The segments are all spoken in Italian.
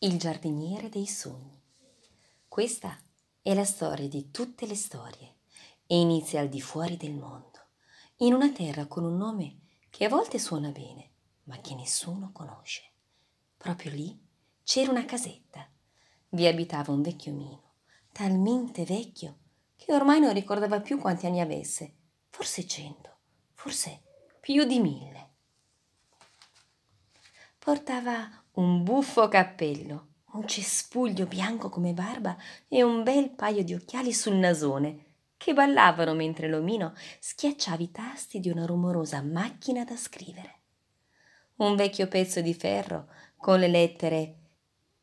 Il giardiniere dei sogni. Questa è la storia di tutte le storie e inizia al di fuori del mondo, in una terra con un nome che a volte suona bene, ma che nessuno conosce. Proprio lì c'era una casetta. Vi abitava un vecchio mino, talmente vecchio che ormai non ricordava più quanti anni avesse, forse cento, forse più di mille. Portava un buffo cappello, un cespuglio bianco come barba e un bel paio di occhiali sul nasone che ballavano mentre l'omino schiacciava i tasti di una rumorosa macchina da scrivere. Un vecchio pezzo di ferro con le lettere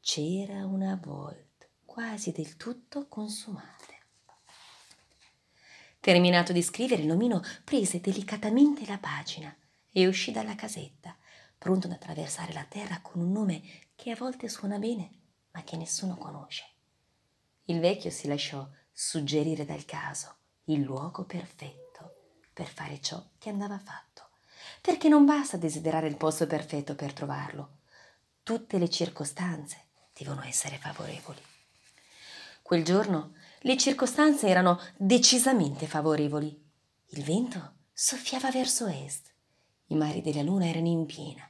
C'era una volta, quasi del tutto consumate. Terminato di scrivere, l'omino prese delicatamente la pagina e uscì dalla casetta pronto ad attraversare la terra con un nome che a volte suona bene, ma che nessuno conosce. Il vecchio si lasciò suggerire dal caso il luogo perfetto per fare ciò che andava fatto, perché non basta desiderare il posto perfetto per trovarlo. Tutte le circostanze devono essere favorevoli. Quel giorno le circostanze erano decisamente favorevoli. Il vento soffiava verso est, i mari della luna erano in piena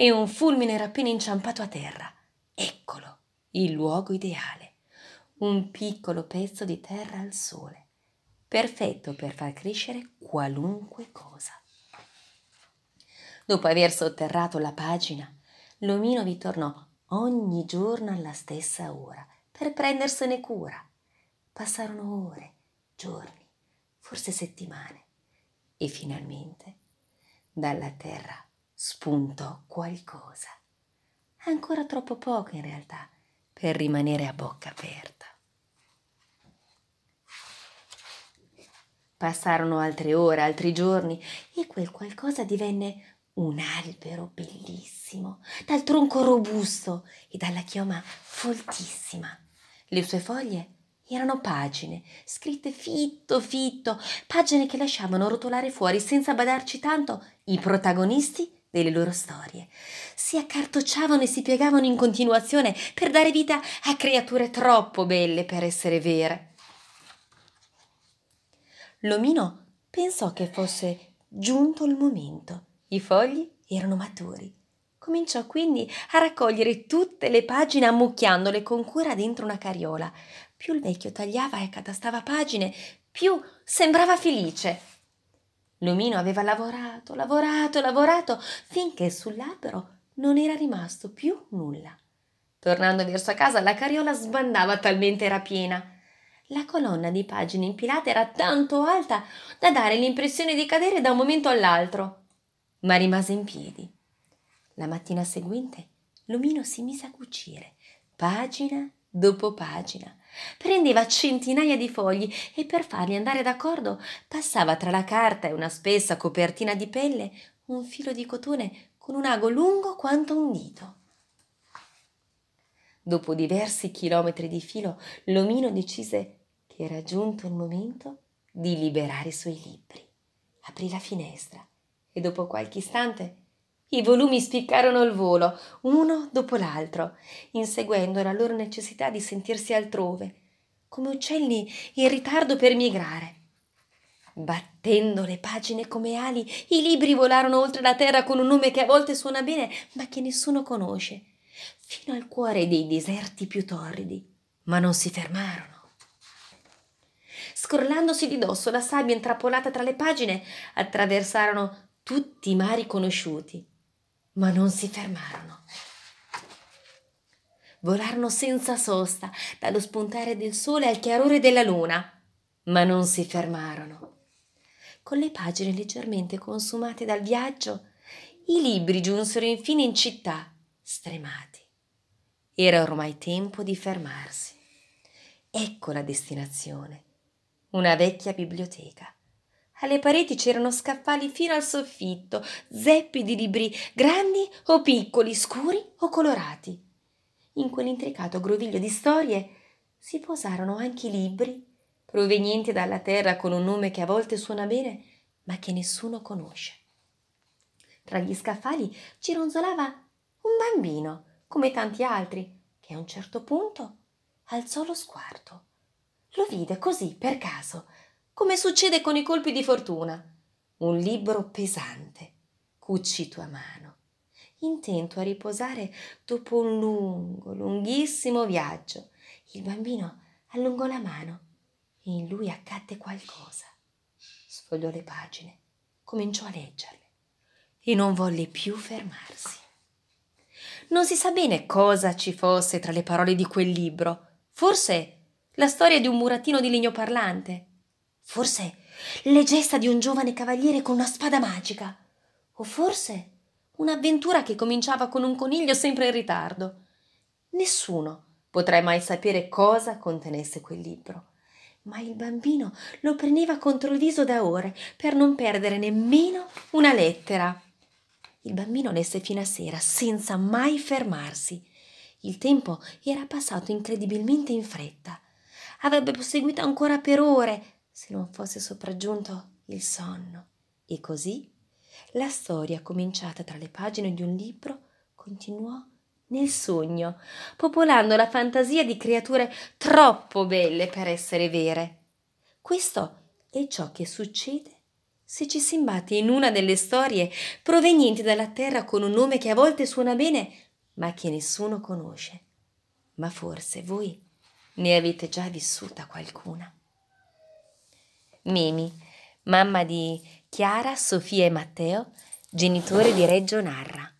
e un fulmine era appena inciampato a terra. Eccolo, il luogo ideale. Un piccolo pezzo di terra al sole, perfetto per far crescere qualunque cosa. Dopo aver sotterrato la pagina, l'omino vi tornò ogni giorno alla stessa ora per prendersene cura. Passarono ore, giorni, forse settimane e finalmente dalla terra spuntò qualcosa. Ancora troppo poco in realtà per rimanere a bocca aperta. Passarono altre ore, altri giorni e quel qualcosa divenne un albero bellissimo, dal tronco robusto e dalla chioma foltissima. Le sue foglie erano pagine, scritte fitto fitto, pagine che lasciavano rotolare fuori senza badarci tanto i protagonisti delle loro storie. Si accartocciavano e si piegavano in continuazione per dare vita a creature troppo belle per essere vere. L'omino pensò che fosse giunto il momento. I fogli erano maturi. Cominciò quindi a raccogliere tutte le pagine ammucchiandole con cura dentro una carriola. Più il vecchio tagliava e accatastava pagine, più sembrava felice L'omino aveva lavorato, lavorato, lavorato, finché sull'albero non era rimasto più nulla. Tornando verso casa, la carriola sbandava talmente era piena. La colonna di pagine impilate era tanto alta da dare l'impressione di cadere da un momento all'altro, ma rimase in piedi. La mattina seguente l'omino si mise a cucire, pagina dopo pagina, Prendeva centinaia di fogli e per farli andare d'accordo passava tra la carta e una spessa copertina di pelle un filo di cotone con un ago lungo quanto un dito. Dopo diversi chilometri di filo, l'omino decise che era giunto il momento di liberare i suoi libri. Aprì la finestra e dopo qualche istante i volumi spiccarono al volo, uno dopo l'altro, inseguendo la loro necessità di sentirsi altrove, come uccelli in ritardo per migrare. Battendo le pagine come ali, i libri volarono oltre la terra con un nome che a volte suona bene, ma che nessuno conosce, fino al cuore dei deserti più torridi, ma non si fermarono. Scrollandosi di dosso la sabbia intrappolata tra le pagine, attraversarono tutti i mari conosciuti ma non si fermarono. Volarono senza sosta dallo spuntare del sole al chiarore della luna, ma non si fermarono. Con le pagine leggermente consumate dal viaggio, i libri giunsero infine in città, stremati. Era ormai tempo di fermarsi. Ecco la destinazione, una vecchia biblioteca alle pareti c'erano scaffali fino al soffitto, zeppi di libri grandi o piccoli, scuri o colorati. In quell'intricato groviglio di storie si posarono anche i libri, provenienti dalla terra con un nome che a volte suona bene, ma che nessuno conosce. Tra gli scaffali gironzolava un bambino, come tanti altri, che a un certo punto alzò lo sguardo. Lo vide così per caso, come succede con i colpi di fortuna. Un libro pesante, cucito a mano, intento a riposare dopo un lungo, lunghissimo viaggio. Il bambino allungò la mano e in lui accadde qualcosa. Sfogliò le pagine, cominciò a leggerle e non volle più fermarsi. Non si sa bene cosa ci fosse tra le parole di quel libro. Forse la storia di un burattino di legno parlante. Forse le gesta di un giovane cavaliere con una spada magica. O forse un'avventura che cominciava con un coniglio sempre in ritardo. Nessuno potrà mai sapere cosa contenesse quel libro. Ma il bambino lo prendeva contro il viso da ore per non perdere nemmeno una lettera. Il bambino lesse fino a sera senza mai fermarsi. Il tempo era passato incredibilmente in fretta. Avrebbe proseguito ancora per ore se non fosse sopraggiunto il sonno. E così la storia cominciata tra le pagine di un libro continuò nel sogno, popolando la fantasia di creature troppo belle per essere vere. Questo è ciò che succede se ci si imbatte in una delle storie provenienti dalla terra con un nome che a volte suona bene, ma che nessuno conosce. Ma forse voi ne avete già vissuta qualcuna. Mimi, mamma di Chiara, Sofia e Matteo, genitori di Reggio Narra.